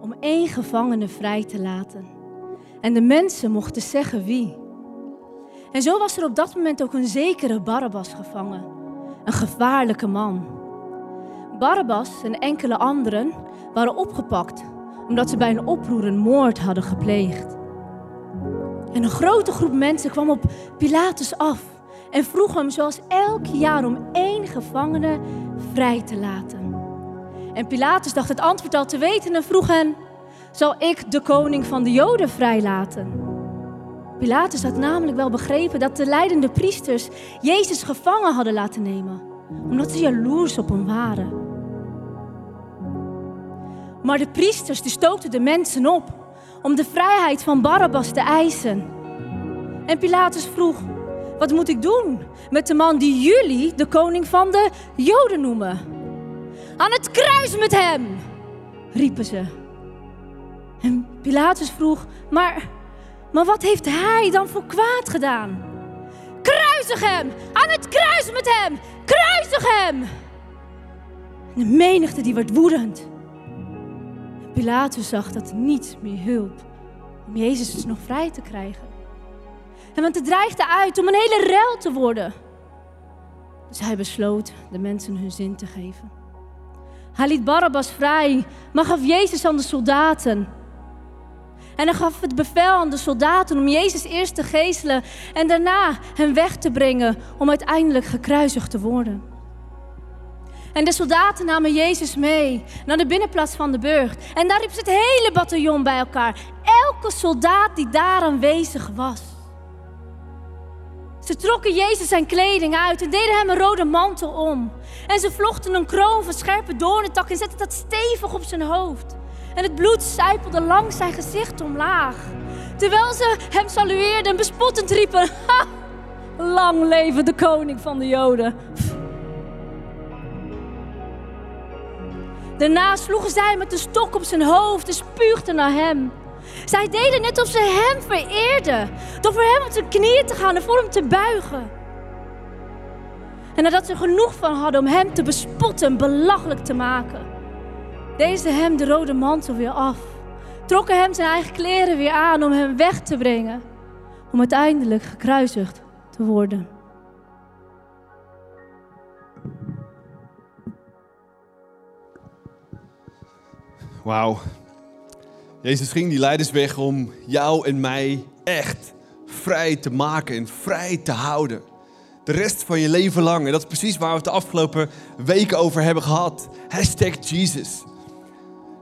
om één gevangene vrij te laten. En de mensen mochten zeggen wie. En zo was er op dat moment ook een zekere Barabbas gevangen, een gevaarlijke man. Barabbas en enkele anderen waren opgepakt omdat ze bij een oproer een moord hadden gepleegd. En een grote groep mensen kwam op Pilatus af en vroeg hem zoals elk jaar om één gevangene vrij te laten. En Pilatus dacht het antwoord al te weten en vroeg hen: Zal ik de koning van de Joden vrijlaten? Pilatus had namelijk wel begrepen dat de leidende priesters Jezus gevangen hadden laten nemen, omdat ze jaloers op hem waren. Maar de priesters die stookten de mensen op om de vrijheid van Barabbas te eisen. En Pilatus vroeg: Wat moet ik doen met de man die jullie de koning van de Joden noemen? Aan het kruis met hem, riepen ze. En Pilatus vroeg: Maar, maar wat heeft hij dan voor kwaad gedaan? Kruisig hem! Aan het kruis met hem! Kruisig hem! En de menigte die werd woedend. Pilatus zag dat niets meer hielp om Jezus dus nog vrij te krijgen. En want het dreigde uit om een hele rel te worden. Dus hij besloot de mensen hun zin te geven. Hij liet Barabbas vrij, maar gaf Jezus aan de soldaten. En hij gaf het bevel aan de soldaten om Jezus eerst te geestelen en daarna hem weg te brengen om uiteindelijk gekruisigd te worden. En de soldaten namen Jezus mee naar de binnenplaats van de burcht. En daar riep ze het hele bataljon bij elkaar. Elke soldaat die daar aanwezig was. Ze trokken Jezus zijn kleding uit en deden hem een rode mantel om. En ze vlochten een kroon van scherpe doornentak en zetten dat stevig op zijn hoofd. En het bloed sijpelde langs zijn gezicht omlaag. Terwijl ze hem salueerden en bespottend riepen: Lang leven de koning van de Joden. Daarna sloegen zij met de stok op zijn hoofd en spuugden naar hem. Zij deden net of ze hem vereerden. Door voor hem op zijn knieën te gaan en voor hem te buigen. En nadat ze genoeg van hadden om hem te bespotten en belachelijk te maken, deden ze hem de rode mantel weer af. Trokken hem zijn eigen kleren weer aan om hem weg te brengen. Om uiteindelijk gekruisigd te worden. Wauw. Jezus ging die leidersweg om jou en mij echt vrij te maken en vrij te houden. De rest van je leven lang. En dat is precies waar we het de afgelopen weken over hebben gehad. Hashtag Jesus.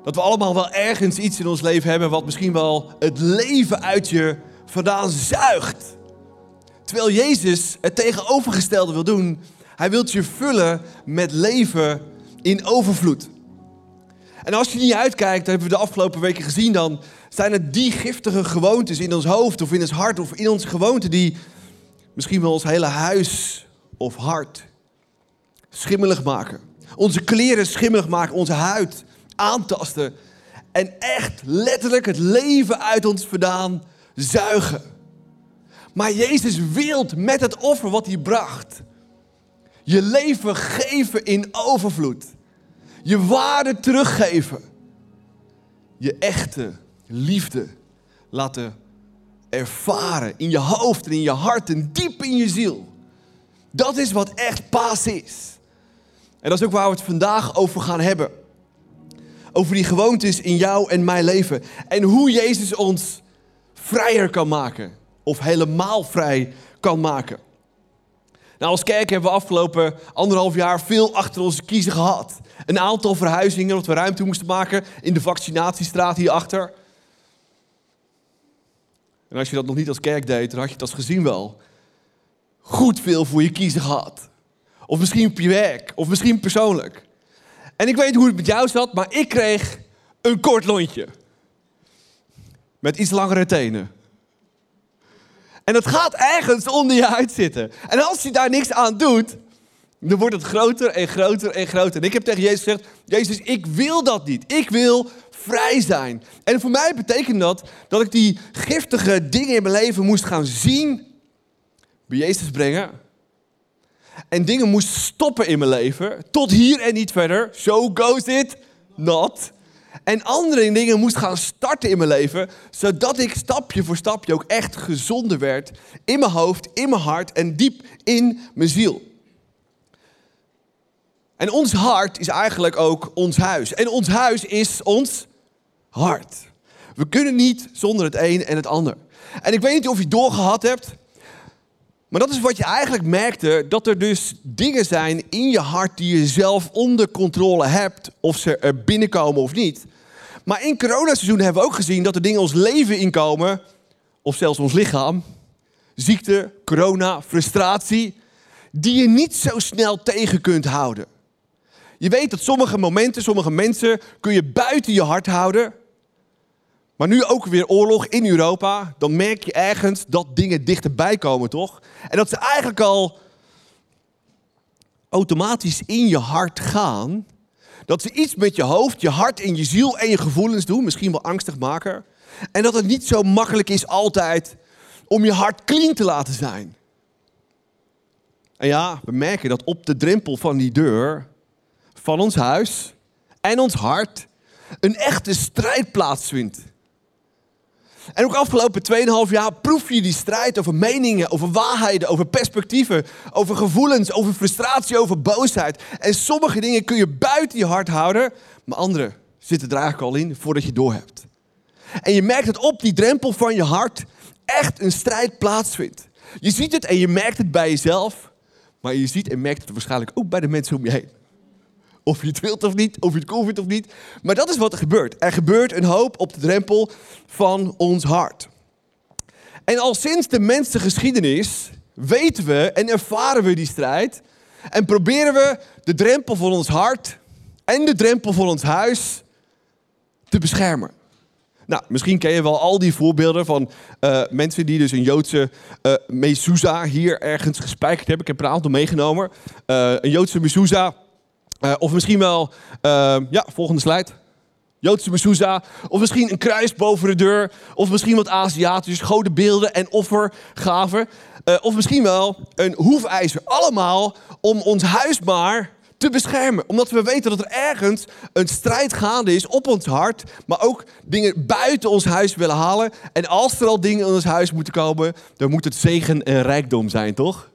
Dat we allemaal wel ergens iets in ons leven hebben wat misschien wel het leven uit je vandaan zuigt. Terwijl Jezus het tegenovergestelde wil doen. Hij wil je vullen met leven in overvloed. En als je niet uitkijkt, dat hebben we de afgelopen weken gezien, dan zijn het die giftige gewoontes in ons hoofd of in ons hart of in onze gewoonten die misschien wel ons hele huis of hart schimmelig maken. Onze kleren schimmelig maken, onze huid aantasten en echt letterlijk het leven uit ons vandaan zuigen. Maar Jezus wil met het offer wat hij bracht, je leven geven in overvloed. Je waarde teruggeven. Je echte liefde laten ervaren in je hoofd en in je hart en diep in je ziel. Dat is wat echt paas is. En dat is ook waar we het vandaag over gaan hebben. Over die gewoontes in jou en mijn leven. En hoe Jezus ons vrijer kan maken. Of helemaal vrij kan maken. Nou, als kerk hebben we afgelopen anderhalf jaar veel achter onze kiezen gehad. Een aantal verhuizingen, omdat we ruimte moesten maken in de vaccinatiestraat hierachter. En als je dat nog niet als kerk deed, dan had je het als gezien wel goed veel voor je kiezen gehad. Of misschien op je werk, of misschien persoonlijk. En ik weet hoe het met jou zat, maar ik kreeg een kort lontje. Met iets langere tenen. En dat gaat ergens onder je huid zitten. En als je daar niks aan doet, dan wordt het groter en groter en groter. En ik heb tegen Jezus gezegd, Jezus, ik wil dat niet. Ik wil vrij zijn. En voor mij betekent dat dat ik die giftige dingen in mijn leven moest gaan zien, bij Jezus brengen. En dingen moest stoppen in mijn leven, tot hier en niet verder. So goes it not. En andere dingen moest gaan starten in mijn leven, zodat ik stapje voor stapje ook echt gezonder werd in mijn hoofd, in mijn hart en diep in mijn ziel. En ons hart is eigenlijk ook ons huis. En ons huis is ons hart. We kunnen niet zonder het een en het ander. En ik weet niet of je doorgehad hebt, maar dat is wat je eigenlijk merkte, dat er dus dingen zijn in je hart die je zelf onder controle hebt, of ze er binnenkomen of niet. Maar in coronaseizoen hebben we ook gezien dat er dingen ons leven inkomen, of zelfs ons lichaam, ziekte, corona, frustratie, die je niet zo snel tegen kunt houden. Je weet dat sommige momenten, sommige mensen kun je buiten je hart houden. Maar nu ook weer oorlog in Europa, dan merk je ergens dat dingen dichterbij komen, toch? En dat ze eigenlijk al automatisch in je hart gaan. Dat ze iets met je hoofd, je hart en je ziel en je gevoelens doen, misschien wel angstig maken. En dat het niet zo makkelijk is altijd om je hart clean te laten zijn. En ja, we merken dat op de drempel van die deur van ons huis en ons hart een echte strijd plaatsvindt. En ook afgelopen 2,5 jaar proef je die strijd over meningen, over waarheden, over perspectieven, over gevoelens, over frustratie, over boosheid. En sommige dingen kun je buiten je hart houden, maar andere zitten er eigenlijk al in voordat je door hebt. En je merkt dat op die drempel van je hart echt een strijd plaatsvindt. Je ziet het en je merkt het bij jezelf, maar je ziet en merkt het waarschijnlijk ook bij de mensen om je heen. Of je het wilt of niet, of je het cool vindt of niet. Maar dat is wat er gebeurt. Er gebeurt een hoop op de drempel van ons hart. En al sinds de mensengeschiedenis weten we en ervaren we die strijd. En proberen we de drempel van ons hart en de drempel van ons huis te beschermen. Nou, misschien ken je wel al die voorbeelden van uh, mensen die dus een Joodse uh, mezuzah hier ergens gespijkerd hebben. Ik heb er een aantal meegenomen. Uh, een Joodse mezuzah uh, of misschien wel, uh, ja, volgende slide. Joodse mezuzah. Of misschien een kruis boven de deur. Of misschien wat Aziatische godenbeelden en offergaven. Uh, of misschien wel een hoefijzer. Allemaal om ons huis maar te beschermen. Omdat we weten dat er ergens een strijd gaande is op ons hart. Maar ook dingen buiten ons huis willen halen. En als er al dingen in ons huis moeten komen, dan moet het zegen en rijkdom zijn, toch?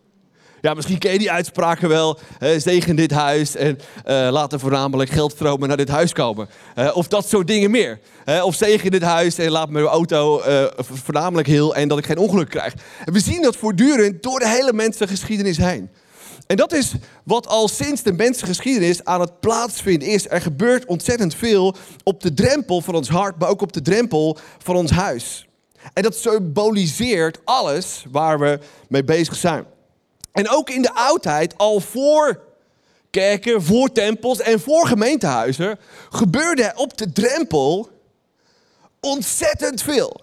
Ja, misschien ken je die uitspraken wel. zegen dit huis en uh, laat er voornamelijk geldstromen naar dit huis komen. of dat soort dingen meer. of zegen dit huis en laat mijn auto uh, voornamelijk heel en dat ik geen ongeluk krijg. En we zien dat voortdurend door de hele mensengeschiedenis heen. En dat is wat al sinds de mensengeschiedenis aan het plaatsvinden is. Er gebeurt ontzettend veel op de drempel van ons hart, maar ook op de drempel van ons huis. En dat symboliseert alles waar we mee bezig zijn. En ook in de oudheid, al voor kerken, voor tempels en voor gemeentehuizen, gebeurde op de drempel ontzettend veel.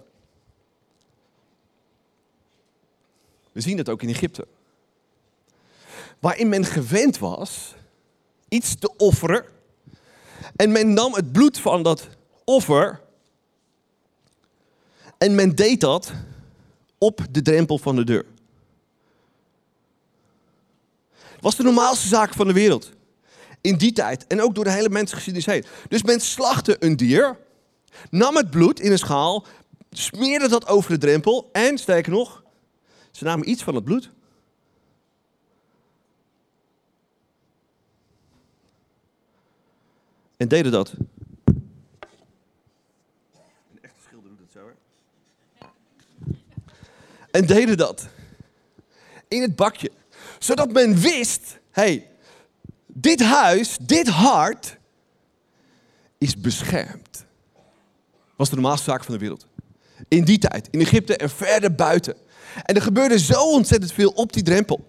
We zien dat ook in Egypte. Waarin men gewend was iets te offeren. En men nam het bloed van dat offer. En men deed dat op de drempel van de deur was de normaalste zaak van de wereld. In die tijd en ook door de hele mensgeschiedenis heen. Dus men slachtte een dier, nam het bloed in een schaal, smeerde dat over de drempel en, sterker nog, ze namen iets van het bloed. En deden dat. Een echte schilder doet het zo, hè? En deden dat. In het bakje zodat men wist, hey, dit huis, dit hart is beschermd. Was de normaalste zaak van de wereld. In die tijd, in Egypte en verder buiten. En er gebeurde zo ontzettend veel op die drempel.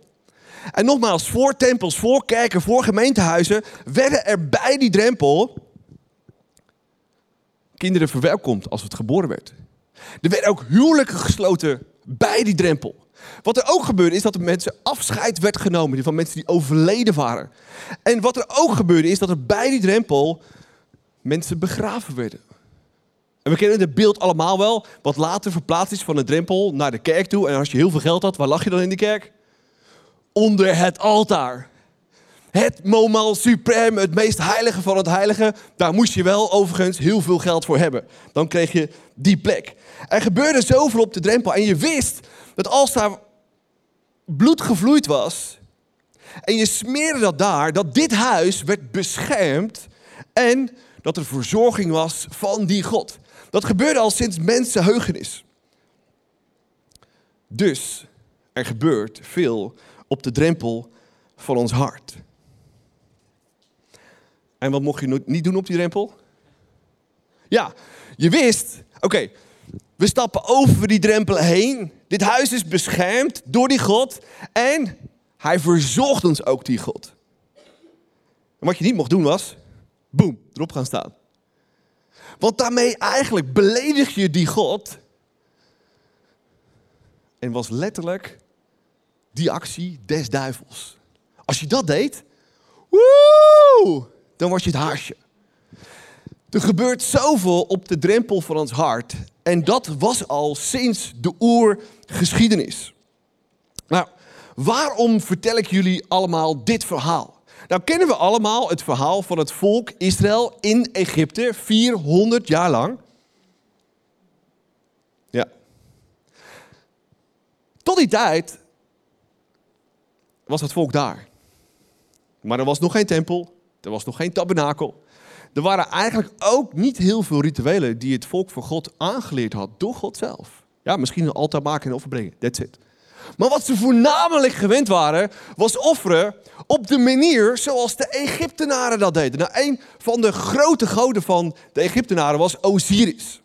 En nogmaals, voor tempels, voor kerken, voor gemeentehuizen werden er bij die drempel kinderen verwelkomd als het geboren werd. Er werden ook huwelijken gesloten bij die drempel. Wat er ook gebeurde is dat er mensen afscheid werd genomen van mensen die overleden waren. En wat er ook gebeurde is dat er bij die drempel mensen begraven werden. En we kennen het beeld allemaal wel, wat later verplaatst is van de drempel naar de kerk toe. En als je heel veel geld had, waar lag je dan in de kerk? Onder het altaar. Het moment supreme, het meest heilige van het heilige. Daar moest je wel overigens heel veel geld voor hebben. Dan kreeg je die plek. Er gebeurde zoveel op de drempel. En je wist dat als daar bloed gevloeid was. En je smeerde dat daar, dat dit huis werd beschermd. En dat er verzorging was van die God. Dat gebeurde al sinds mensenheugenis. Dus er gebeurt veel op de drempel van ons hart. En wat mocht je niet doen op die drempel? Ja, je wist, oké, we stappen over die drempel heen. Dit huis is beschermd door die God. En hij verzorgt ons ook, die God. En wat je niet mocht doen was, boem, erop gaan staan. Want daarmee eigenlijk beledig je die God. En was letterlijk die actie des duivels. Als je dat deed, woe, dan was je het haasje. Er gebeurt zoveel op de drempel van ons hart. En dat was al sinds de oergeschiedenis. Nou, waarom vertel ik jullie allemaal dit verhaal? Nou kennen we allemaal het verhaal van het volk Israël in Egypte 400 jaar lang. Ja. Tot die tijd was het volk daar. Maar er was nog geen tempel, er was nog geen tabernakel. Er waren eigenlijk ook niet heel veel rituelen die het volk voor God aangeleerd had door God zelf. Ja, misschien een altaar maken en offerbrengen, that's it. Maar wat ze voornamelijk gewend waren, was offeren op de manier zoals de Egyptenaren dat deden. Nou, een van de grote goden van de Egyptenaren was Osiris.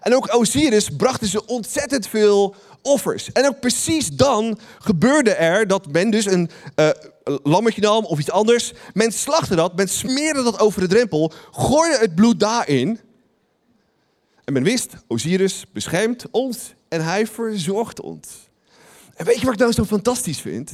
En ook Osiris brachten ze ontzettend veel offers. En ook precies dan gebeurde er dat men dus een uh, lammetje nam of iets anders. Men slachtte dat, men smeerde dat over de drempel, gooide het bloed daarin. En men wist, Osiris beschermt ons en hij verzorgt ons. En weet je wat ik nou zo fantastisch vind?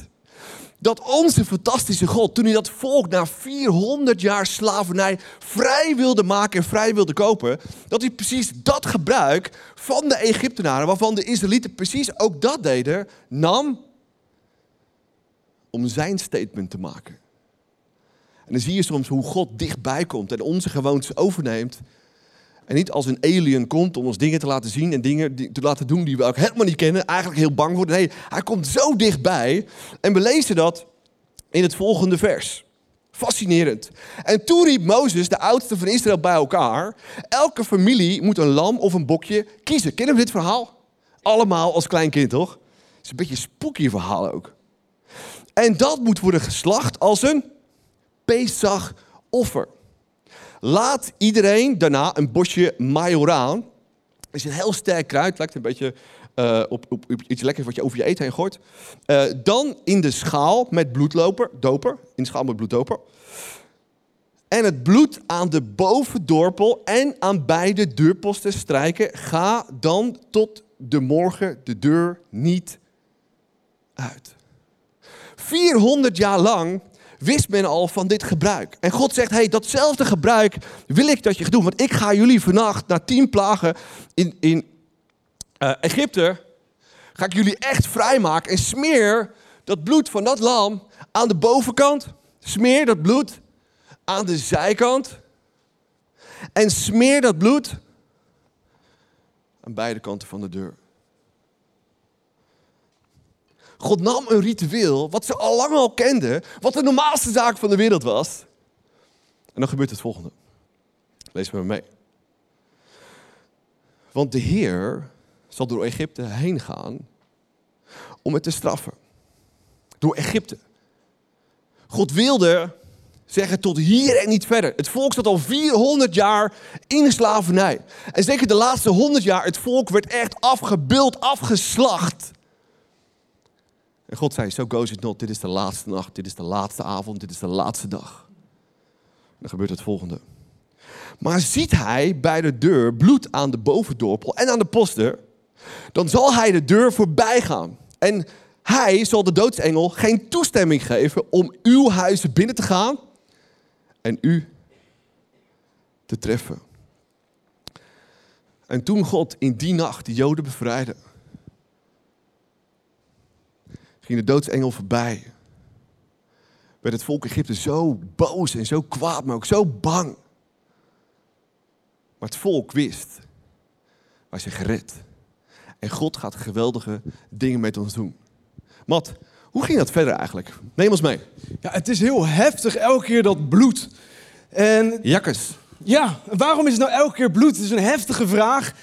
Dat onze fantastische God, toen hij dat volk na 400 jaar slavernij vrij wilde maken en vrij wilde kopen, dat hij precies dat gebruik van de Egyptenaren, waarvan de Israëlieten precies ook dat deden, nam om zijn statement te maken. En dan zie je soms hoe God dichtbij komt en onze gewoontes overneemt en niet als een alien komt om ons dingen te laten zien en dingen te laten doen die we ook helemaal niet kennen. Eigenlijk heel bang worden. Nee, hij komt zo dichtbij. En we lezen dat in het volgende vers. Fascinerend. En toen riep Mozes, de oudste van Israël, bij elkaar. Elke familie moet een lam of een bokje kiezen. Kennen we dit verhaal? Allemaal als klein kind, toch? Het is een beetje een spooky verhaal ook. En dat moet worden geslacht als een Pesach offer. Laat iedereen daarna een bosje majoraan. Dat is een heel sterk kruid, lijkt een beetje uh, op, op, iets lekkers wat je over je eten heen gooit. Uh, dan in de schaal met bloedloper, doper, in de schaal met bloeddoper. En het bloed aan de bovendorpel en aan beide deurposten strijken. Ga dan tot de morgen de deur niet uit. 400 jaar lang wist men al van dit gebruik. En God zegt, hey, datzelfde gebruik wil ik dat je doen. Want ik ga jullie vannacht, na tien plagen in, in uh, Egypte, ga ik jullie echt vrijmaken. En smeer dat bloed van dat lam aan de bovenkant. Smeer dat bloed aan de zijkant. En smeer dat bloed aan beide kanten van de deur. God nam een ritueel wat ze al lang al kenden, wat de normaalste zaak van de wereld was. En dan gebeurt het volgende. Lees met me mee. Want de Heer zal door Egypte heen gaan om het te straffen. Door Egypte. God wilde zeggen tot hier en niet verder. Het volk zat al 400 jaar in slavernij. En zeker de laatste 100 jaar, het volk werd echt afgebeuld, afgeslacht. En God zei, so goes it not. Dit is de laatste nacht, dit is de laatste avond, dit is de laatste dag. Dan gebeurt het volgende. Maar ziet hij bij de deur bloed aan de bovendorpel en aan de poster, dan zal hij de deur voorbij gaan. En hij zal de doodsengel geen toestemming geven om uw huis binnen te gaan en u te treffen. En toen God in die nacht de Joden bevrijdde, ging de doodsengel voorbij. werd het volk Egypte zo boos en zo kwaad, maar ook zo bang. Maar het volk wist, wij zijn gered. En God gaat geweldige dingen met ons doen. Mat, hoe ging dat verder eigenlijk? Neem ons mee. Ja, het is heel heftig elke keer dat bloed. En Jakkes. ja, waarom is het nou elke keer bloed? Het is een heftige vraag.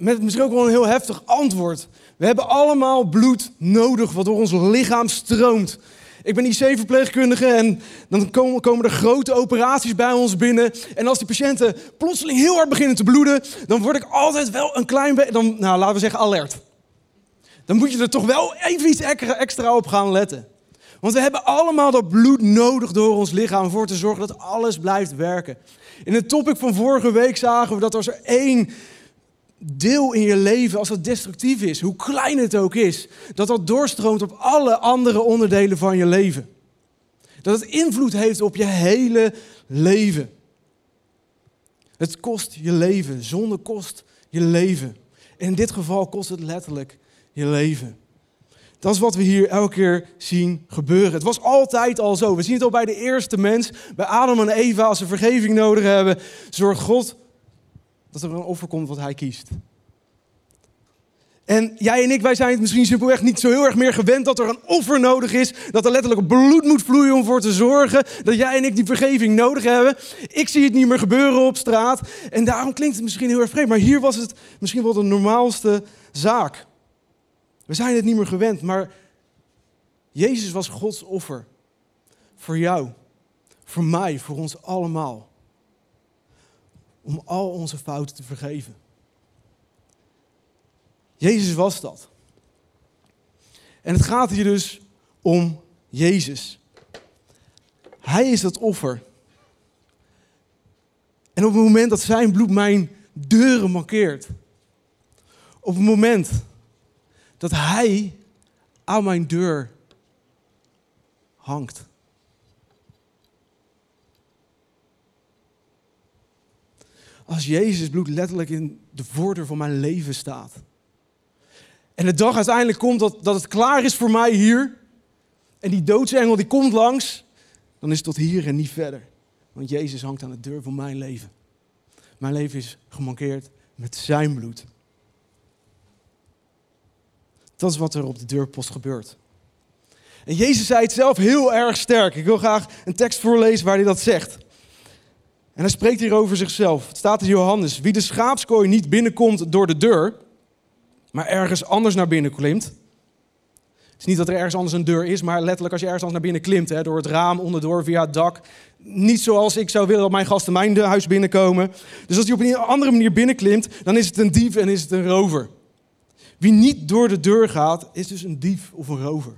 Met misschien ook wel een heel heftig antwoord. We hebben allemaal bloed nodig wat door ons lichaam stroomt. Ik ben IC-verpleegkundige en dan komen, er grote operaties bij ons binnen. En als die patiënten plotseling heel hard beginnen te bloeden, dan word ik altijd wel een klein beetje, dan, nou laten we zeggen alert. Dan moet je er toch wel even iets extra, extra op gaan letten. Want we hebben allemaal dat bloed nodig door ons lichaam om voor te zorgen dat alles blijft werken. In het topic van vorige week zagen we dat als er één deel in je leven, als dat destructief is, hoe klein het ook is, dat dat doorstroomt op alle andere onderdelen van je leven. Dat het invloed heeft op je hele leven. Het kost je leven. Zonde kost je leven. En in dit geval kost het letterlijk je leven. Dat is wat we hier elke keer zien gebeuren. Het was altijd al zo. We zien het al bij de eerste mens, bij Adam en Eva. Als ze vergeving nodig hebben, zorgt God dat er een offer komt wat hij kiest. En jij en ik, wij zijn het misschien simpelweg niet zo heel erg meer gewend dat er een offer nodig is. Dat er letterlijk bloed moet vloeien om voor te zorgen dat jij en ik die vergeving nodig hebben. Ik zie het niet meer gebeuren op straat. En daarom klinkt het misschien heel erg vreemd. Maar hier was het misschien wel de normaalste zaak. We zijn het niet meer gewend, maar Jezus was Gods offer. Voor jou, voor mij, voor ons allemaal. Om al onze fouten te vergeven. Jezus was dat. En het gaat hier dus om Jezus. Hij is dat offer. En op het moment dat zijn bloed mijn deuren markeert, op het moment dat hij aan mijn deur hangt. Als Jezus bloed letterlijk in de voordeur van mijn leven staat. En de dag uiteindelijk komt dat, dat het klaar is voor mij hier. En die doodsengel die komt langs. Dan is het tot hier en niet verder. Want Jezus hangt aan de deur van mijn leven. Mijn leven is gemankeerd met zijn bloed. Dat is wat er op de deurpost gebeurt. En Jezus zei het zelf heel erg sterk. Ik wil graag een tekst voorlezen waar hij dat zegt. En hij spreekt hier over zichzelf. Het staat in Johannes. Wie de schaapskooi niet binnenkomt door de deur, maar ergens anders naar binnen klimt. Het is niet dat er ergens anders een deur is, maar letterlijk als je ergens anders naar binnen klimt, hè, door het raam, onderdoor, via het dak. Niet zoals ik zou willen dat mijn gasten mijn huis binnenkomen. Dus als hij op een andere manier binnenklimt, dan is het een dief en is het een rover. Wie niet door de deur gaat, is dus een dief of een rover.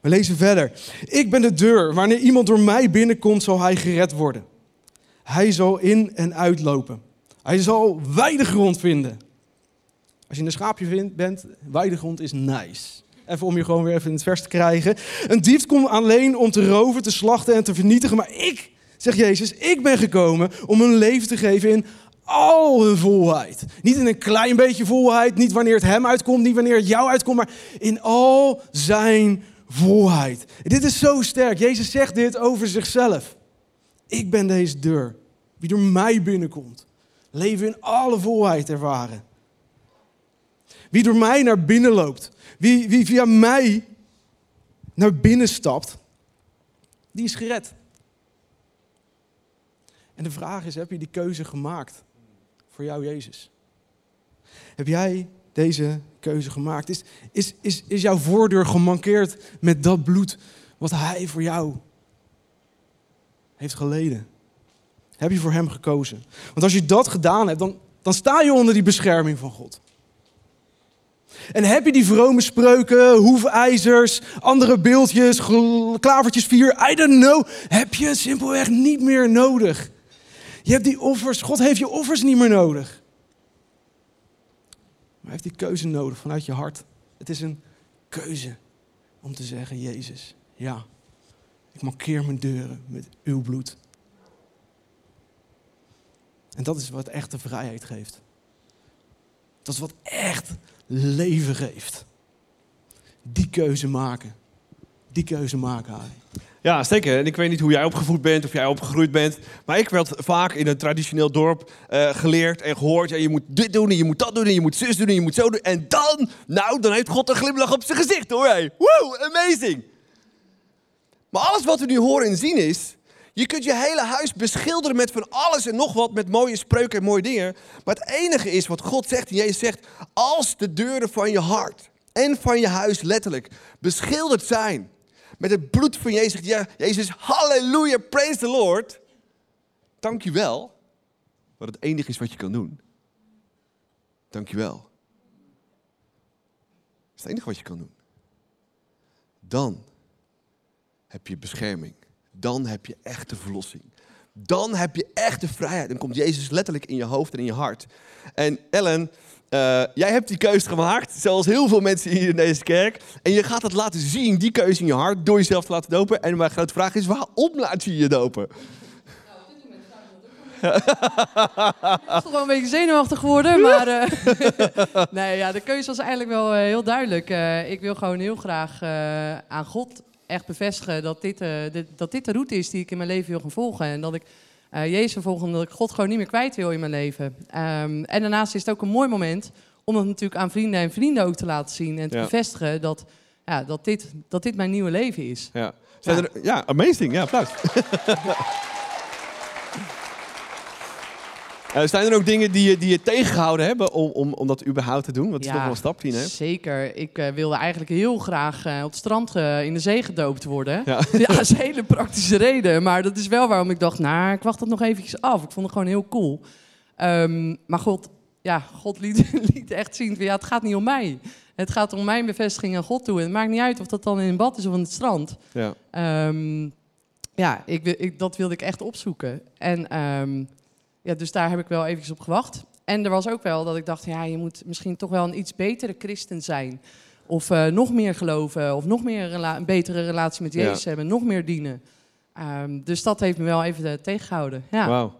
We lezen verder. Ik ben de deur. Wanneer iemand door mij binnenkomt, zal hij gered worden. Hij zal in en uitlopen. Hij zal weidegrond vinden. Als je een schaapje vindt, bent, weidegrond is nice. Even om je gewoon weer even in het vers te krijgen. Een dief komt alleen om te roven, te slachten en te vernietigen. Maar ik, zegt Jezus, ik ben gekomen om een leven te geven in al hun volheid. Niet in een klein beetje volheid, niet wanneer het hem uitkomt, niet wanneer het jou uitkomt, maar in al zijn volheid. Dit is zo sterk. Jezus zegt dit over zichzelf. Ik ben deze deur. Wie door mij binnenkomt, leven in alle volheid ervaren. Wie door mij naar binnen loopt, wie, wie via mij naar binnen stapt, die is gered. En de vraag is, heb je die keuze gemaakt voor jou, Jezus? Heb jij deze keuze gemaakt? Is, is, is, is jouw voordeur gemankeerd met dat bloed wat Hij voor jou heeft geleden? Heb je voor Hem gekozen? Want als je dat gedaan hebt, dan, dan sta je onder die bescherming van God. En heb je die vrome spreuken, hoefijzers, andere beeldjes, klavertjes vier, I don't know, heb je simpelweg niet meer nodig. Je hebt die offers, God heeft je offers niet meer nodig. Maar heeft die keuze nodig vanuit je hart. Het is een keuze om te zeggen, Jezus, ja, ik markeer mijn deuren met uw bloed. En dat is wat echte vrijheid geeft. Dat is wat echt leven geeft. Die keuze maken. die keuze maken, Harry. Ja, zeker. En ik weet niet hoe jij opgevoed bent of jij opgegroeid bent. Maar ik werd vaak in een traditioneel dorp uh, geleerd en gehoord. Ja, je moet dit doen en je moet dat doen en je moet zus doen en je moet zo doen. En dan, nou, dan heeft God een glimlach op zijn gezicht hoor. Hey. Wow, amazing. Maar alles wat we nu horen en zien is... Je kunt je hele huis beschilderen met van alles en nog wat, met mooie spreuken en mooie dingen. Maar het enige is wat God zegt, en Jezus zegt, als de deuren van je hart en van je huis letterlijk beschilderd zijn met het bloed van Jezus. Ja, Jezus, halleluja, praise the Lord. Dank je wel. Wat het enige is wat je kan doen. Dank je wel. Dat is het enige wat je kan doen. Dan heb je bescherming. Dan heb je echte verlossing. Dan heb je echte vrijheid. Dan komt Jezus letterlijk in je hoofd en in je hart. En Ellen, uh, jij hebt die keuze gemaakt, zoals heel veel mensen hier in deze kerk. En je gaat het laten zien, die keuze in je hart, door jezelf te laten dopen. En mijn grote vraag is, waarom laat je je dopen? Nou, ik is toch wel een beetje zenuwachtig geworden, maar uh, nee, ja, de keuze was eigenlijk wel uh, heel duidelijk. Uh, ik wil gewoon heel graag aan God echt bevestigen dat dit, dit, dat dit de route is die ik in mijn leven wil gaan volgen. En dat ik uh, Jezus volgen omdat ik God gewoon niet meer kwijt wil in mijn leven. Um, en daarnaast is het ook een mooi moment om het natuurlijk aan vrienden en vrienden ook te laten zien en te bevestigen dat, ja, dat, dit, dat dit mijn nieuwe leven is. Ja, ja. Er, ja amazing. Ja, applaus. Uh, zijn er ook dingen die je, die je tegengehouden hebben om, om, om dat überhaupt te doen? Wat is ja, toch wel een stap, Tine? Zeker. Ik uh, wilde eigenlijk heel graag uh, op het strand in de zee gedoopt worden. Ja. ja, dat is een hele praktische reden. Maar dat is wel waarom ik dacht, nou, ik wacht dat nog eventjes af. Ik vond het gewoon heel cool. Um, maar God, ja, God liet, liet echt zien, ja, het gaat niet om mij. Het gaat om mijn bevestiging aan God toe. En het maakt niet uit of dat dan in een bad is of aan het strand. Ja, um, ja ik, ik, dat wilde ik echt opzoeken. En... Um, ja, dus daar heb ik wel eventjes op gewacht. En er was ook wel dat ik dacht, ja, je moet misschien toch wel een iets betere christen zijn. Of uh, nog meer geloven, of nog meer een betere relatie met Jezus hebben, nog meer dienen. Um, dus dat heeft me wel even uh, tegengehouden. Ja. Wauw.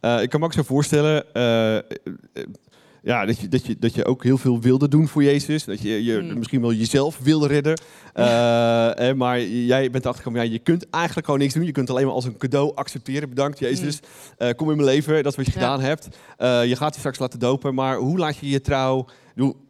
Uh, ik kan me ook zo voorstellen, ja, dat, je, dat, je, dat je ook heel veel wilde doen voor Jezus. Dat je, je hmm. misschien wel jezelf wilde redden. Uh, maar jij bent achtergekomen, ja, je kunt eigenlijk gewoon niks doen. Je kunt alleen maar als een cadeau accepteren. Bedankt Jezus, mm. uh, kom in mijn leven, dat is wat je gedaan hebt. Uh, je gaat je straks laten dopen, maar hoe laat je je trouw...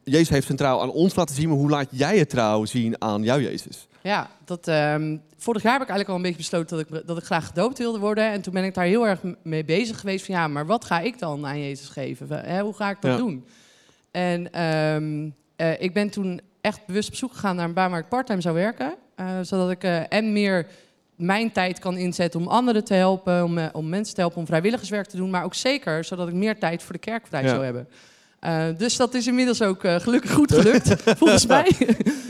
Jezus heeft zijn trouw aan ons laten zien, maar hoe laat jij je trouw zien aan jou Jezus? Ja, dat, um, vorig jaar heb ik eigenlijk al een beetje besloten dat ik, dat ik graag gedoopt wilde worden. En toen ben ik daar heel erg mee bezig geweest van ja, maar wat ga ik dan aan Jezus geven? Hè, hoe ga ik dat doen? En um, uh, ik ben toen echt bewust op zoek gegaan naar een baan waar ik parttime zou werken. Uh, zodat ik uh, en meer mijn tijd kan inzetten om anderen te helpen, om, om mensen te helpen, om vrijwilligerswerk te doen. Maar ook zeker zodat ik meer tijd voor de kerk vrij zou hebben. Uh, dus dat is inmiddels ook uh, gelukkig goed gelukt, volgens mij.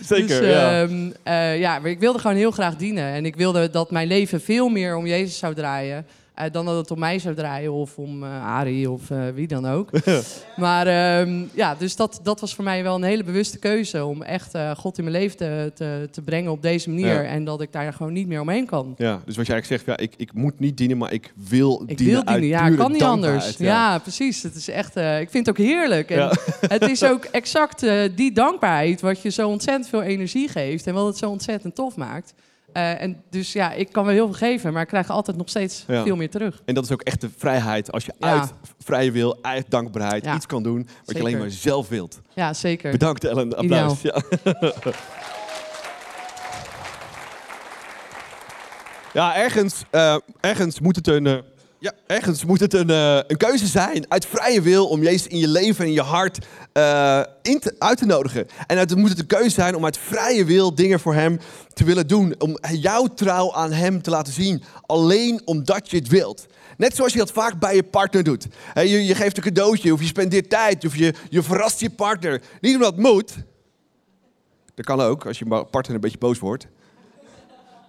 Zeker, dus, ja. Uh, ja, maar ik wilde gewoon heel graag dienen. En ik wilde dat mijn leven veel meer om Jezus zou draaien. Uh, dan dat het om mij zou draaien of om uh, Arie of uh, wie dan ook. maar um, ja, dus dat, dat was voor mij wel een hele bewuste keuze om echt God in mijn leven te, te, te brengen op deze manier. Ja. En dat ik daar gewoon niet meer omheen kan. Ja, dus wat jij eigenlijk zegt, ja, ik, ik moet niet dienen, maar ik wil ik dienen. Wil dienen, ja, ik kan niet anders. Ja. ja. precies. Het is echt, ik vind het ook heerlijk. En het is ook exact die dankbaarheid wat je zo ontzettend veel energie geeft en wat het zo ontzettend tof maakt. Uh, en dus ja, ik kan wel heel veel geven, maar ik krijg altijd nog steeds ja. veel meer terug. En dat is ook echt de vrijheid. Als je ja. uit vrije wil, uit dankbaarheid ja. iets kan doen wat zeker. je alleen maar zelf wilt. Ja, zeker. Bedankt Ellen, applaus. Ja, ergens, uh, ergens moet het een... Uh, ja, ergens moet het een, uh, een keuze zijn uit vrije wil om Jezus in je leven en in je hart te, uit te nodigen. En het moet het een keuze zijn om uit vrije wil dingen voor Hem te willen doen. Om jouw trouw aan Hem te laten zien. Alleen omdat je het wilt. Net zoals je dat vaak bij je partner doet. je, je, geeft een cadeautje of je spendeert tijd of je, je verrast je partner. Niet omdat het moet. Dat kan ook als je partner een beetje boos wordt.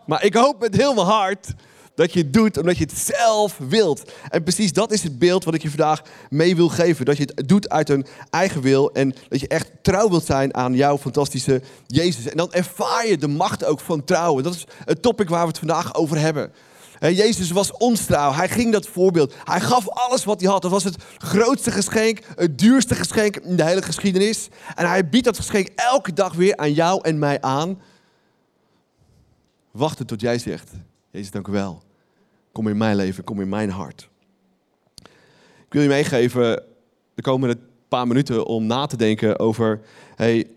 Maar ik hoop met heel mijn hart dat je doet omdat je het zelf wilt. En precies dat is het beeld wat ik je vandaag mee wil geven. Dat je het doet uit een eigen wil en dat je echt trouw wilt zijn aan jouw fantastische Jezus. En dan ervaar je de macht ook van trouwen. Dat is het topic waar we het vandaag over hebben. Jezus was ons trouw. Hij ging dat voorbeeld. Hij gaf alles wat hij had. Dat was het grootste geschenk, het duurste geschenk in de hele geschiedenis. En hij biedt dat geschenk elke dag weer aan jou en mij aan. wachten tot jij zegt, Jezus, dank u wel. Kom in mijn leven, kom in mijn hart. Ik wil je meegeven de komende paar minuten om na te denken over, hey,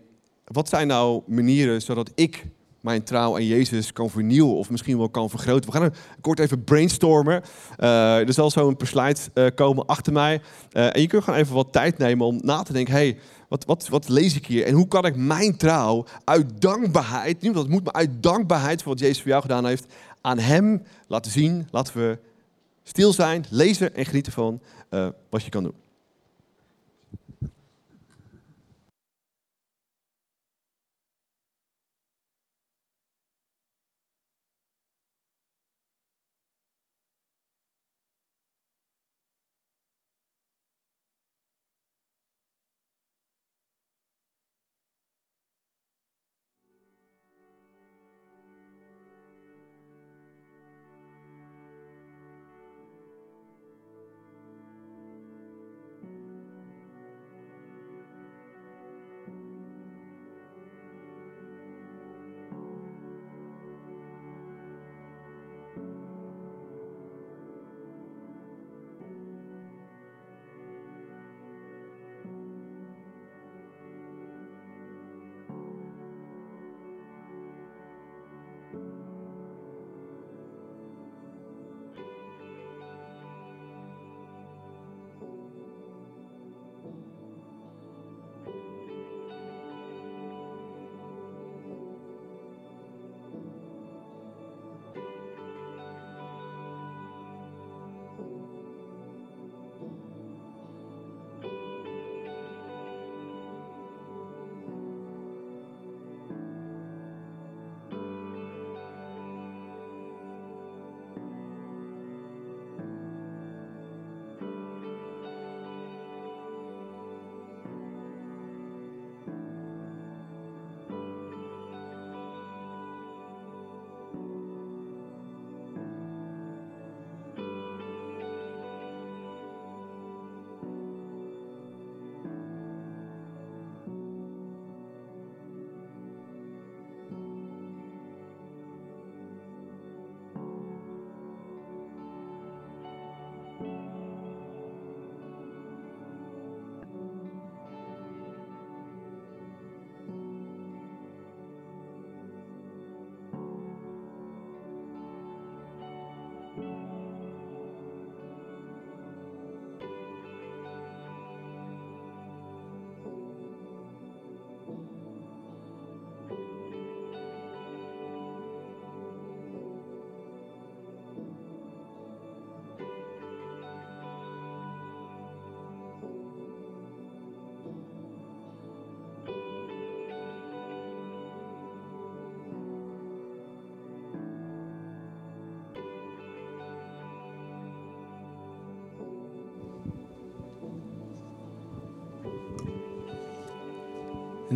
wat zijn nou manieren zodat ik mijn trouw aan Jezus kan vernieuwen of misschien wel kan vergroten. We gaan kort even brainstormen. Uh, er zal zo een uh, komen achter mij. Uh, en je kunt gewoon even wat tijd nemen om na te denken, hey, wat, wat, wat lees ik hier? En hoe kan ik mijn trouw uit dankbaarheid, niet dat moet, maar uit dankbaarheid voor wat Jezus voor jou gedaan heeft, aan Hem laten zien. Laten we stil zijn, lezen en genieten van wat je kan doen.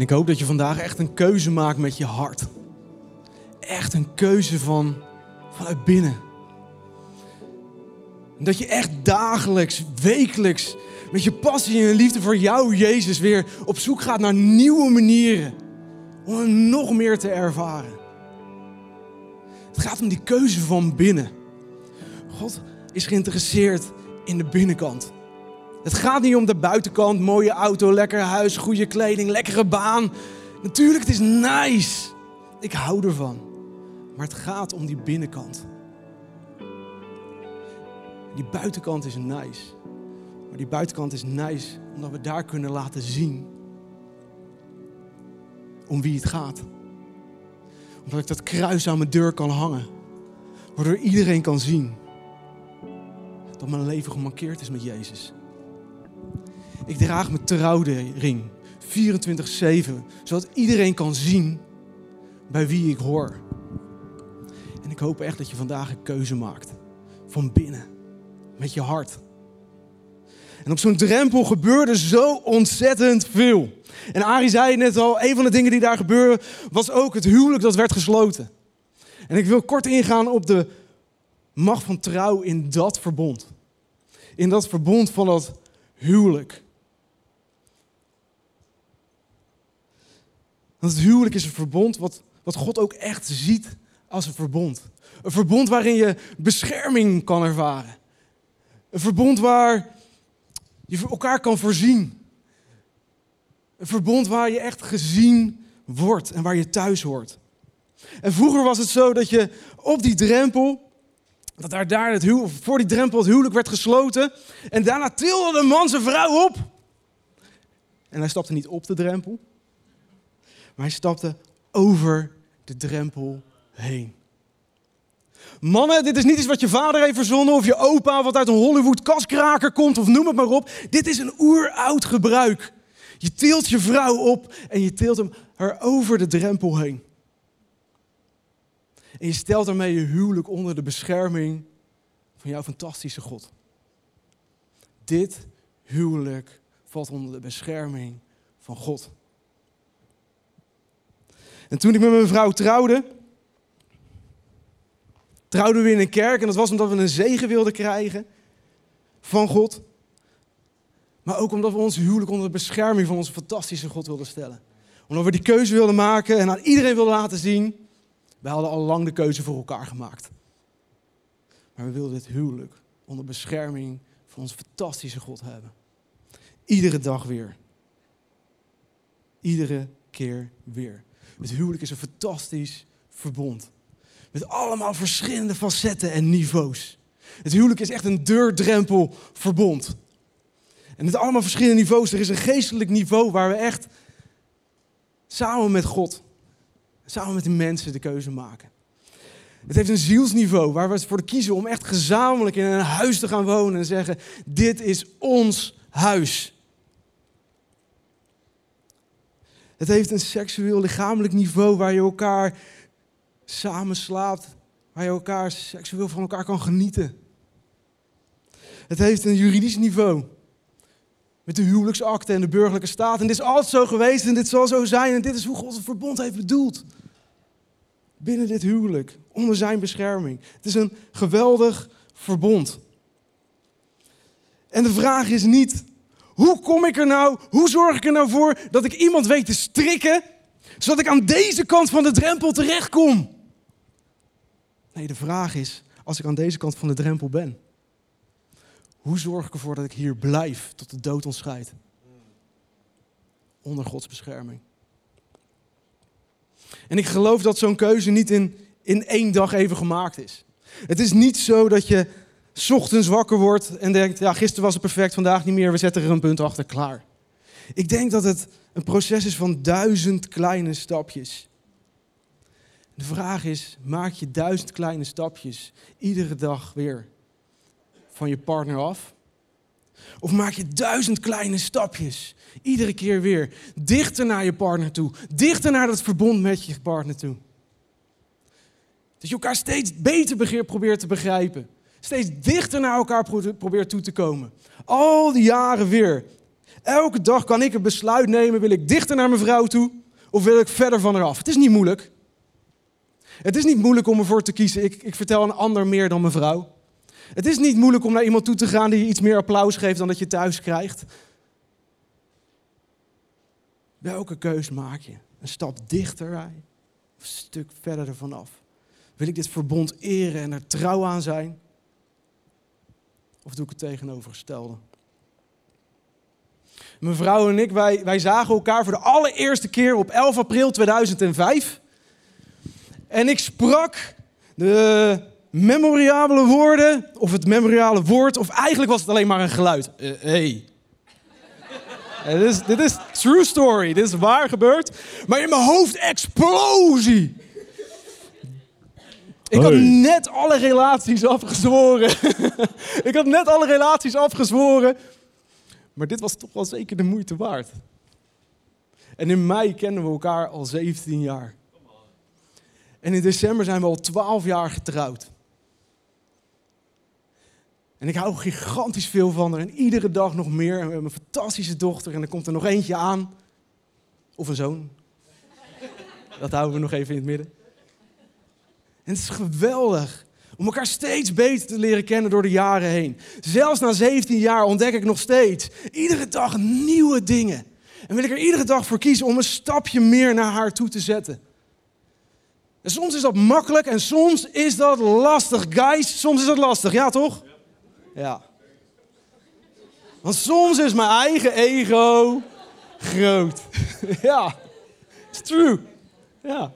En ik hoop dat je vandaag echt een keuze maakt met je hart. Echt een keuze van, vanuit binnen. En dat je echt dagelijks, wekelijks, met je passie en liefde voor jou, Jezus, weer op zoek gaat naar nieuwe manieren. Om hem nog meer te ervaren. Het gaat om die keuze van binnen. God is geïnteresseerd in de binnenkant. Het gaat niet om de buitenkant, mooie auto, lekker huis, goede kleding, lekkere baan. Natuurlijk, het is nice. Ik hou ervan. Maar het gaat om die binnenkant. Die buitenkant is nice. Maar die buitenkant is nice omdat we daar kunnen laten zien om wie het gaat. Omdat ik dat kruis aan mijn deur kan hangen. Waardoor iedereen kan zien dat mijn leven gemarkeerd is met Jezus. Ik draag mijn trouwring 24-7, zodat iedereen kan zien bij wie ik hoor. En ik hoop echt dat je vandaag een keuze maakt. Van binnen, met je hart. En op zo'n drempel gebeurde zo ontzettend veel. En Arie zei net al, een van de dingen die daar gebeuren was ook het huwelijk dat werd gesloten. En ik wil kort ingaan op de macht van trouw in dat verbond. In dat verbond van dat huwelijk. Want het huwelijk is een verbond wat, wat God ook echt ziet als een verbond. Een verbond waarin je bescherming kan ervaren. Een verbond waar je elkaar kan voorzien. Een verbond waar je echt gezien wordt en waar je thuis hoort. En vroeger was het zo dat je op die drempel, dat daar, daar het huw, voor die drempel het huwelijk werd gesloten. En daarna tilde de man zijn vrouw op. En hij stapte niet op de drempel, maar hij stapte over de drempel heen. Mannen, dit is niet iets wat je vader heeft verzonnen of je opa wat uit een Hollywood kaskraker komt of noem het maar op. Dit is een oeroud gebruik. Je tilt je vrouw op en je tilt hem haar over de drempel heen. En je stelt daarmee je huwelijk onder de bescherming van jouw fantastische God. Dit huwelijk valt onder de bescherming van God. En toen ik met mijn vrouw trouwde, trouwden we in een kerk. En dat was omdat we een zegen wilden krijgen van God. Maar ook omdat we ons huwelijk onder de bescherming van onze fantastische God wilden stellen. Omdat we die keuze wilden maken en aan iedereen wilden laten zien. Wij hadden al lang de keuze voor elkaar gemaakt. Maar we wilden dit huwelijk onder bescherming van onze fantastische God hebben. Iedere dag weer. Iedere keer weer. Het huwelijk is een fantastisch verbond. Met allemaal verschillende facetten en niveaus. Het huwelijk is echt een deurdrempelverbond. En met allemaal verschillende niveaus. Er is een geestelijk niveau waar we echt samen met God, samen met de mensen de keuze maken. Het heeft een zielsniveau waar we ervoor kiezen om echt gezamenlijk in een huis te gaan wonen en zeggen: Dit is ons huis. Het heeft een seksueel lichamelijk niveau waar je elkaar samen slaapt, waar je elkaar seksueel van elkaar kan genieten. Het heeft een juridisch niveau. Met de huwelijksakte en de burgerlijke staat. En dit is altijd zo geweest en dit zal zo zijn. En dit is hoe God het verbond heeft bedoeld. Binnen dit huwelijk, onder zijn bescherming. Het is een geweldig verbond. En de vraag is niet, hoe kom ik er nou, hoe zorg ik er nou voor dat ik iemand weet te strikken, zodat ik aan deze kant van de drempel terechtkom? Nee, de vraag is, als ik aan deze kant van de drempel ben, hoe zorg ik ervoor dat ik hier blijf tot de dood ons scheidt? Onder Gods bescherming. En ik geloof dat zo'n keuze niet in, in één dag even gemaakt is. Het is niet zo dat je ochtends wakker wordt en denkt, ja, gisteren was het perfect, vandaag niet meer, we zetten er een punt achter, klaar. Ik denk dat het een proces is van duizend kleine stapjes. De vraag is, maak je duizend kleine stapjes iedere dag weer van je partner af? Of maak je duizend kleine stapjes iedere keer weer dichter naar je partner toe, dichter naar dat verbond met je partner toe? Dat je elkaar steeds beter probeert te begrijpen. Steeds dichter naar elkaar probeert toe te komen. Al die jaren weer. Elke dag kan ik een besluit nemen. Wil ik dichter naar mijn vrouw toe of wil ik verder van haar af? Het is niet moeilijk. Het is niet moeilijk om ervoor te kiezen. Ik, ik vertel een ander meer dan mijn vrouw. Het is niet moeilijk om naar iemand toe te gaan die je iets meer applaus geeft dan dat je thuis krijgt. Welke keus maak je? Een stap dichterbij of een stuk verder ervan af? Wil ik dit verbond eren en er trouw aan zijn? Of doe ik het tegenovergestelde? Mijn vrouw en ik, wij, wij zagen elkaar voor de allereerste keer op 11 april 2005. En ik sprak de memoriabele woorden, of het memoriale woord, of eigenlijk was het alleen maar een geluid. Uh, hey. dit, is, dit is true story, dit is waar gebeurd. Maar in mijn hoofd explosie. Ik had net alle relaties afgezworen. ik had net alle relaties afgezworen. Maar dit was toch wel zeker de moeite waard. En in mei kennen we elkaar al 17 jaar. En in december zijn we al 12 jaar getrouwd. En ik hou gigantisch veel van haar. En iedere dag nog meer. En we hebben een fantastische dochter. En er komt er nog eentje aan. Of een zoon. Dat houden we nog even in het midden. En het is geweldig om elkaar steeds beter te leren kennen door de jaren heen. Zelfs na 17 jaar ontdek ik nog steeds iedere dag nieuwe dingen. En wil ik er iedere dag voor kiezen om een stapje meer naar haar toe te zetten. En soms is dat makkelijk en soms is dat lastig. Guys, soms is dat lastig, ja toch? Ja. Want soms is mijn eigen ego groot. ja, it's true. Ja.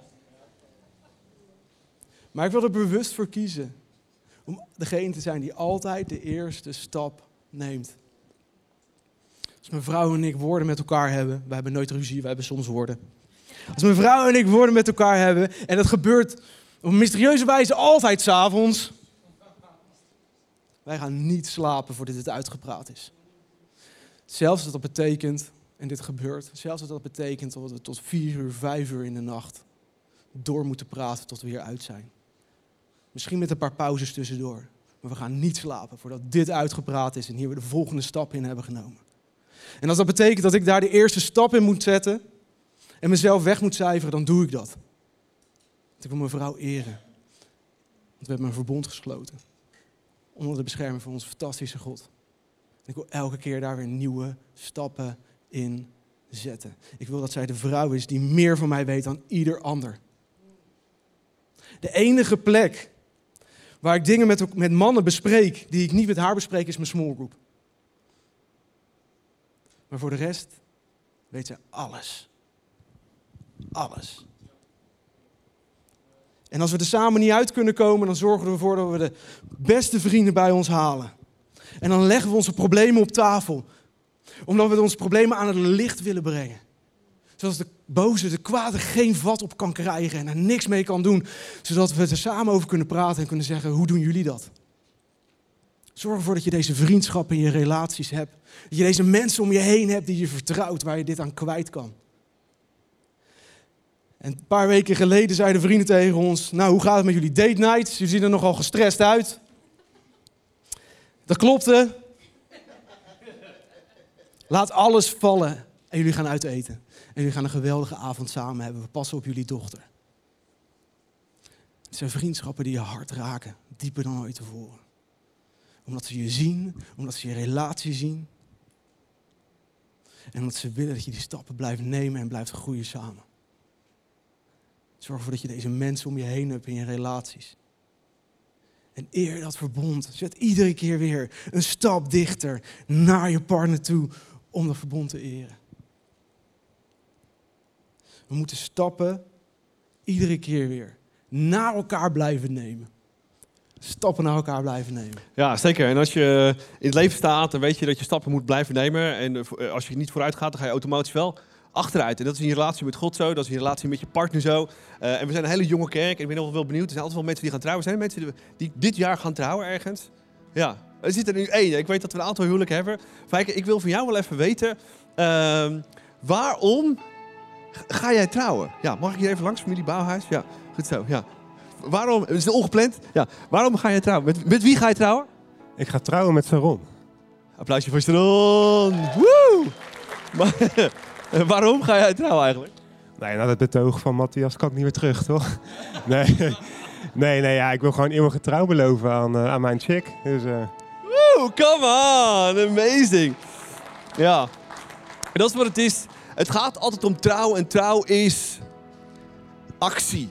Maar ik wil er bewust voor kiezen. Om degene te zijn die altijd de eerste stap neemt. Als mijn vrouw en ik woorden met elkaar hebben, we hebben nooit ruzie, we hebben soms woorden. Als mijn vrouw en ik woorden met elkaar hebben, en dat gebeurt op mysterieuze wijze altijd s'avonds. Wij gaan niet slapen voordat dit uitgepraat is. Zelfs als dat betekent, en dit gebeurt, zelfs als dat betekent dat we tot vier uur, vijf uur in de nacht door moeten praten tot we weer uit zijn. Misschien met een paar pauzes tussendoor. Maar we gaan niet slapen voordat dit uitgepraat is en hier we de volgende stap in hebben genomen. En als dat betekent dat ik daar de eerste stap in moet zetten en mezelf weg moet cijferen, dan doe ik dat. Want ik wil mijn vrouw eren. Want we hebben een verbond gesloten. Onder de bescherming van onze fantastische God. En ik wil elke keer daar weer nieuwe stappen in zetten. Ik wil dat zij de vrouw is die meer van mij weet dan ieder ander. De enige plek waar ik dingen met, met mannen bespreek die ik niet met haar bespreek, is mijn small group. Maar voor de rest weet ze alles. Alles. En als we er samen niet uit kunnen komen, dan zorgen we ervoor dat we de beste vrienden bij ons halen. En dan leggen we onze problemen op tafel. Omdat we onze problemen aan het licht willen brengen. Zodat de boze, de kwade geen vat op kan krijgen en er niks mee kan doen. Zodat we er samen over kunnen praten en kunnen zeggen, hoe doen jullie dat? Zorg ervoor dat je deze vriendschappen in je relaties hebt. Dat je deze mensen om je heen hebt die je vertrouwt, waar je dit aan kwijt kan. En een paar weken geleden zeiden vrienden tegen ons: Nou, hoe gaat het met jullie date nights? Jullie zien er nogal gestrest uit. Dat klopte. Laat alles vallen en jullie gaan uit eten. En jullie gaan een geweldige avond samen hebben. We passen op jullie dochter. Het zijn vriendschappen die je hart raken, dieper dan ooit tevoren. Omdat ze je zien, omdat ze je relatie zien. En omdat ze willen dat je die stappen blijft nemen en blijft groeien samen. Zorg ervoor dat je deze mensen om je heen hebt in je relaties. En eer dat verbond. Zet iedere keer weer een stap dichter naar je partner toe om dat verbond te eren. We moeten stappen iedere keer weer naar elkaar blijven nemen. Stappen naar elkaar blijven nemen. Ja, zeker. En als je in het leven staat, dan weet je dat je stappen moet blijven nemen. En eh, als je niet vooruit gaat, dan ga je automatisch wel achteruit. En dat is in je relatie met God zo, dat is in je relatie met je partner zo. Uh, en we zijn een hele jonge kerk en ik ben nog wel benieuwd. Er zijn altijd wel mensen die gaan trouwen. Zijn er mensen die dit jaar gaan trouwen ergens? Ja, er zit er nu één. Ik weet dat we een aantal huwelijken hebben. Fijke, ik wil van jou wel even weten, uh, waarom ga jij trouwen? Ja, mag ik hier even langs, familie Bouwhuis? Ja, goed zo, ja. Waarom, het is ongepland, ja. Waarom ga je trouwen? Met, met wie ga je trouwen? Ik ga trouwen met Saron. Applausje voor Saron. Woe! Maar, waarom ga jij trouwen eigenlijk? Nee, na het betoog van Matthias kan ik niet meer terug, toch? nee, nee, nee ja, ik wil gewoon eeuwige trouw beloven aan, uh, aan mijn chick. Dus, uh... Woe, come on, amazing. Ja, en dat is wat het is. Het gaat altijd om trouw en trouw is actie.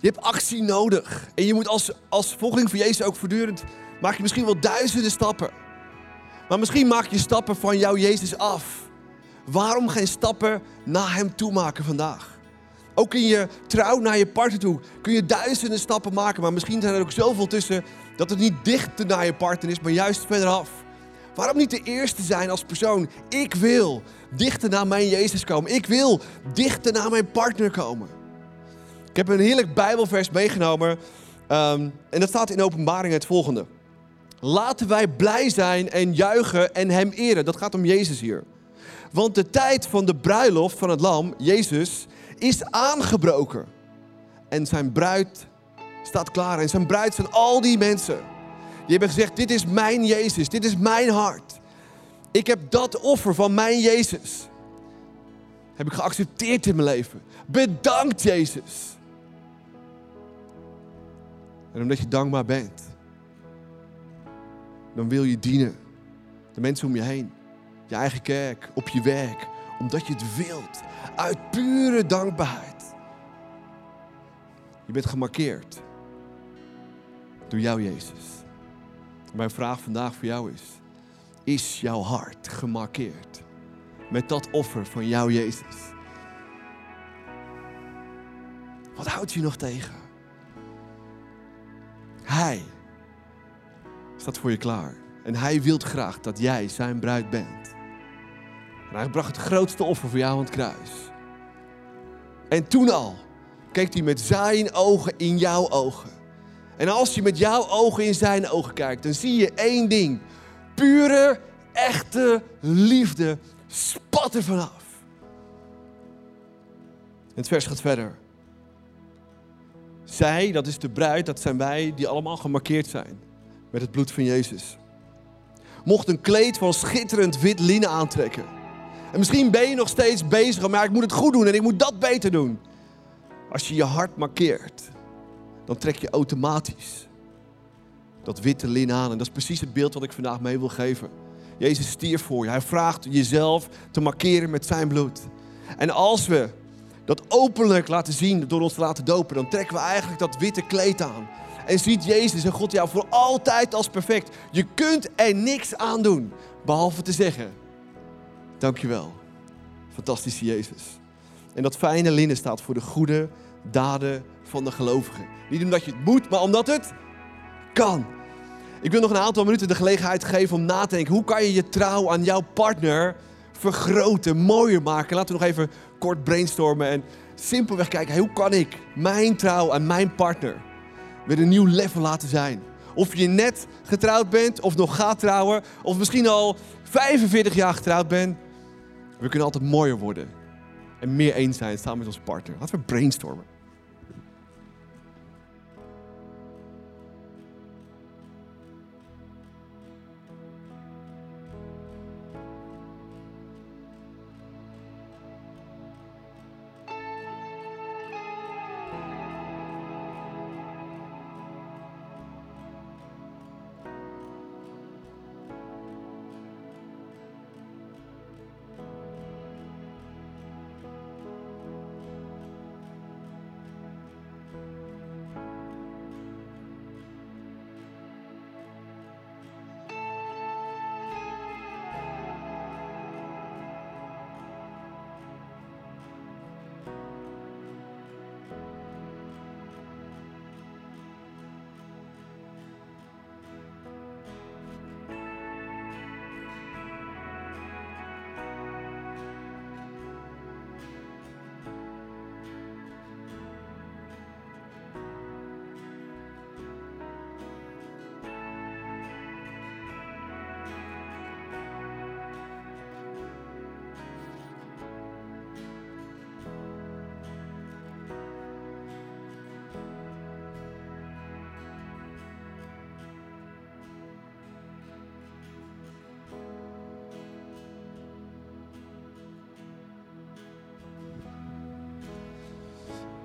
Je hebt actie nodig. En je moet als, als volgeling van Jezus ook voortdurend, maak je misschien wel duizenden stappen. Maar misschien maak je stappen van jouw Jezus af. Waarom geen stappen naar Hem toe maken vandaag? Ook in je trouw naar je partner toe kun je duizenden stappen maken. Maar misschien zijn er ook zoveel tussen dat het niet dichter naar je partner is, maar juist verderaf. Waarom niet de eerste zijn als persoon? Ik wil dichter naar mijn Jezus komen. Ik wil dichter naar mijn partner komen. Ik heb een heerlijk Bijbelvers meegenomen. Um, en dat staat in openbaring het volgende. Laten wij blij zijn en juichen en hem eren. Dat gaat om Jezus hier. Want de tijd van de bruiloft van het lam, Jezus, is aangebroken. En zijn bruid staat klaar. En zijn bruid zijn al die mensen. Die hebben gezegd, dit is mijn Jezus, dit is mijn hart. Ik heb dat offer van mijn Jezus. Heb ik geaccepteerd in mijn leven. Bedankt Jezus. En omdat je dankbaar bent, dan wil je dienen. De mensen om je heen. Je eigen kerk, op je werk. Omdat je het wilt. Uit pure dankbaarheid. Je bent gemarkeerd door jou, Jezus. Mijn vraag vandaag voor jou is: Is jouw hart gemarkeerd met dat offer van jou, Jezus? Wat houdt je nog tegen? Hij staat voor je klaar. En hij wil graag dat jij zijn bruid bent. En hij bracht het grootste offer voor jou aan het kruis. En toen al keek hij met zijn ogen in jouw ogen. En als je met jouw ogen in zijn ogen kijkt, dan zie je één ding. Pure, echte liefde spat er vanaf. Het vers gaat verder. Zij, dat is de bruid, dat zijn wij, die allemaal gemarkeerd zijn met het bloed van Jezus. Mocht een kleed van schitterend wit linnen aantrekken. En misschien ben je nog steeds bezig, maar ik moet het goed doen en ik moet dat beter doen. Als je je hart markeert, dan trek je automatisch dat witte linnen aan. En dat is precies het beeld wat ik vandaag mee wil geven. Jezus stierf voor je. Hij vraagt jezelf te markeren met zijn bloed. En als we dat openlijk laten zien door ons te laten dopen, dan trekken we eigenlijk dat witte kleed aan. En ziet Jezus en God jou voor altijd als perfect. Je kunt er niks aan doen, behalve te zeggen, dankjewel, fantastische Jezus. En dat fijne linnen staat voor de goede daden van de gelovigen. Niet omdat je het moet, maar omdat het kan. Ik wil nog een aantal minuten de gelegenheid geven om na te denken. Hoe kan je je trouw aan jouw partner vergroten, mooier maken? Laten we nog even kort brainstormen en simpelweg kijken. hoe kan ik mijn trouw aan mijn partner weer een nieuw level laten zijn? Of je net getrouwd bent of nog gaat trouwen. Of misschien al 45 jaar getrouwd bent. We kunnen altijd mooier worden. En meer eens zijn samen met onze partner. Laten we brainstormen.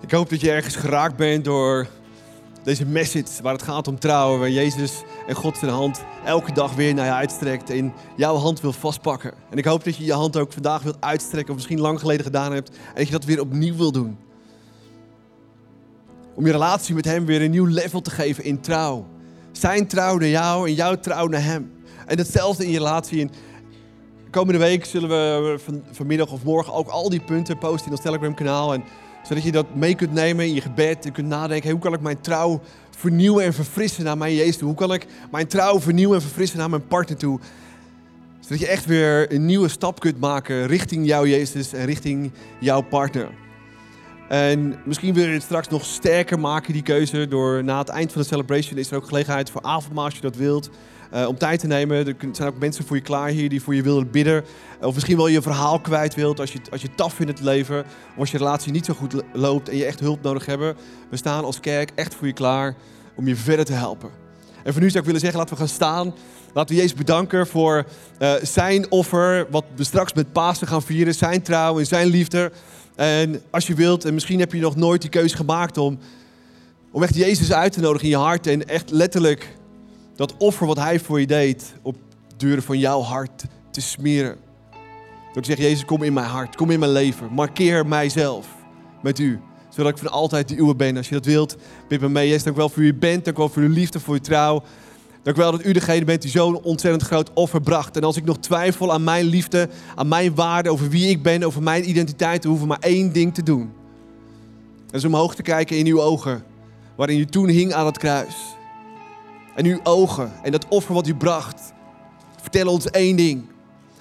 Ik hoop dat je ergens geraakt bent door deze message waar het gaat om trouwen. Waar Jezus en God zijn hand elke dag weer naar je uitstrekt en jouw hand wil vastpakken. En ik hoop dat je je hand ook vandaag wilt uitstrekken of misschien lang geleden gedaan hebt. En dat je dat weer opnieuw wil doen. Om je relatie met hem weer een nieuw level te geven in trouw. Zijn trouw naar jou en jouw trouw naar hem. En hetzelfde in je relatie. En komende week zullen we van, vanmiddag of morgen ook al die punten posten in ons Telegram kanaal. En zodat je dat mee kunt nemen in je gebed en kunt nadenken. hoe kan ik mijn trouw vernieuwen en verfrissen naar mijn Jezus toe? Hoe kan ik mijn trouw vernieuwen en verfrissen naar mijn partner toe? Zodat je echt weer een nieuwe stap kunt maken richting jouw Jezus en richting jouw partner. En misschien wil je het straks nog sterker maken, die keuze. Door na het eind van de celebration is er ook gelegenheid voor avondmaal als je dat wilt. Uh, om tijd te nemen. Er zijn ook mensen voor je klaar hier die voor je willen bidden. Of misschien wel je verhaal kwijt wilt als je, als je taf in het leven. Of als je relatie niet zo goed loopt en je echt hulp nodig hebt. We staan als kerk echt voor je klaar om je verder te helpen. En voor nu zou ik willen zeggen, laten we gaan staan. Laten we Jezus bedanken voor uh, zijn offer. Wat we straks met Pasen gaan vieren. Zijn trouw en zijn liefde. En als je wilt, en misschien heb je nog nooit die keuze gemaakt om, om echt Jezus uit te nodigen in je hart. En echt letterlijk dat offer wat hij voor je deed op deuren van jouw hart te smeren. Door te zeggen, Jezus, kom in mijn hart, kom in mijn leven. Markeer mijzelf met u. Zodat ik van altijd de uwe ben. Als je dat wilt, bid me mee. Jezus, dank wel voor u bent. Dank wel voor uw liefde, voor uw trouw. Dank u wel dat u degene bent die zo'n ontzettend groot offer bracht. En als ik nog twijfel aan mijn liefde, aan mijn waarde, over wie ik ben, over mijn identiteit, dan hoeven maar één ding te doen. Dat is omhoog te kijken in uw ogen, waarin u toen hing aan het kruis. En uw ogen en dat offer wat u bracht, vertellen ons één ding.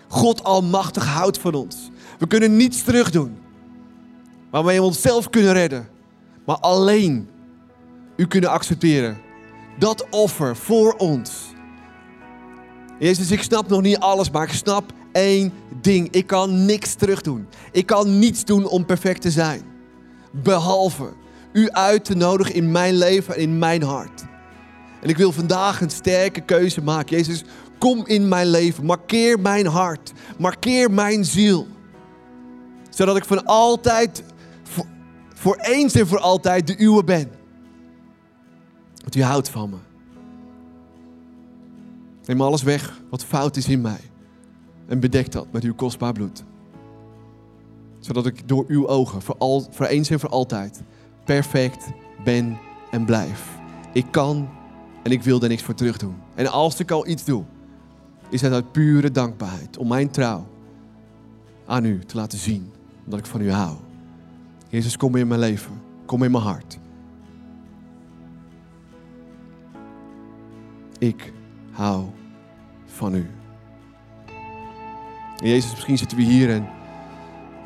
God Almachtig houdt van ons. We kunnen niets terugdoen waarmee we onszelf kunnen redden, maar alleen u kunnen accepteren. Dat offer voor ons. Jezus, ik snap nog niet alles, maar ik snap één ding. Ik kan niks terugdoen. Ik kan niets doen om perfect te zijn. Behalve u uit te nodigen in mijn leven en in mijn hart. En ik wil vandaag een sterke keuze maken. Jezus, kom in mijn leven. Markeer mijn hart. Markeer mijn ziel. Zodat ik van altijd, voor, voor eens en voor altijd de uwe ben. Want u houdt van me. Neem alles weg wat fout is in mij. En bedek dat met uw kostbaar bloed. Zodat ik door uw ogen voor, al, voor eens en voor altijd perfect ben en blijf. Ik kan en ik wil daar niks voor terug doen. En als ik al iets doe, is het uit pure dankbaarheid om mijn trouw aan u te laten zien. Omdat ik van u hou. Jezus, kom in mijn leven. Kom in mijn hart. Ik hou van u. En Jezus, misschien zitten we hier en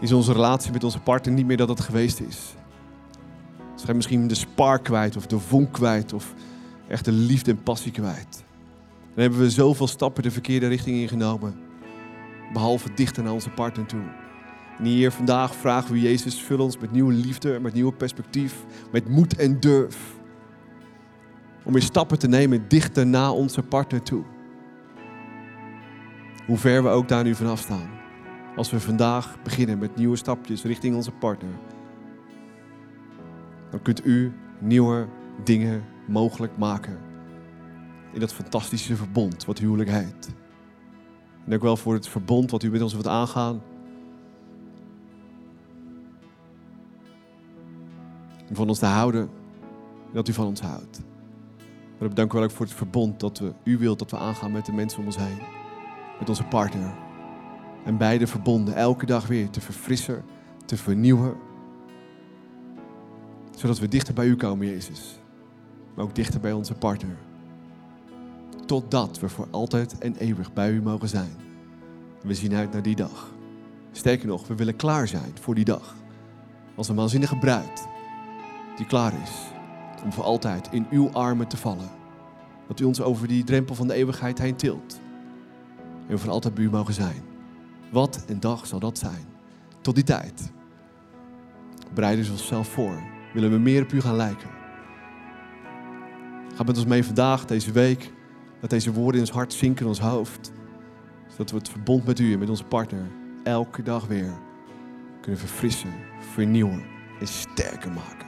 is onze relatie met onze partner niet meer dat het geweest is. Ze zijn misschien de spark kwijt of de vonk kwijt of echt de liefde en passie kwijt. Dan hebben we zoveel stappen de verkeerde richting ingenomen. Behalve dichter naar onze partner toe. En hier vandaag vragen we Jezus, vul ons met nieuwe liefde, met nieuw perspectief, met moed en durf. Om weer stappen te nemen dichter naar onze partner toe. Hoe ver we ook daar nu vanaf staan. Als we vandaag beginnen met nieuwe stapjes richting onze partner. Dan kunt u nieuwe dingen mogelijk maken. In dat fantastische verbond wat huwelijk heet. En ook wel voor het verbond wat u met ons wilt aangaan. Om van ons te houden. En dat u van ons houdt. Maar ik dank u wel ook voor het verbond dat we, u wilt dat we aangaan met de mensen om ons heen. Met onze partner. En beide verbonden elke dag weer te verfrissen, te vernieuwen. Zodat we dichter bij u komen, Jezus. Maar ook dichter bij onze partner. Totdat we voor altijd en eeuwig bij u mogen zijn. We zien uit naar die dag. Sterker nog, we willen klaar zijn voor die dag. Als een waanzinnige bruid die klaar is om voor altijd in uw armen te vallen. Dat u ons over die drempel van de eeuwigheid heen tilt. En we voor altijd bij u mogen zijn. Wat een dag zal dat zijn. Tot die tijd. Bereiden we onszelf voor. Willen we meer op u gaan lijken. Ga met ons mee vandaag, deze week. Dat deze woorden in ons hart zinken in ons hoofd. Zodat we het verbond met u en met onze partner elke dag weer kunnen verfrissen, vernieuwen en sterker maken.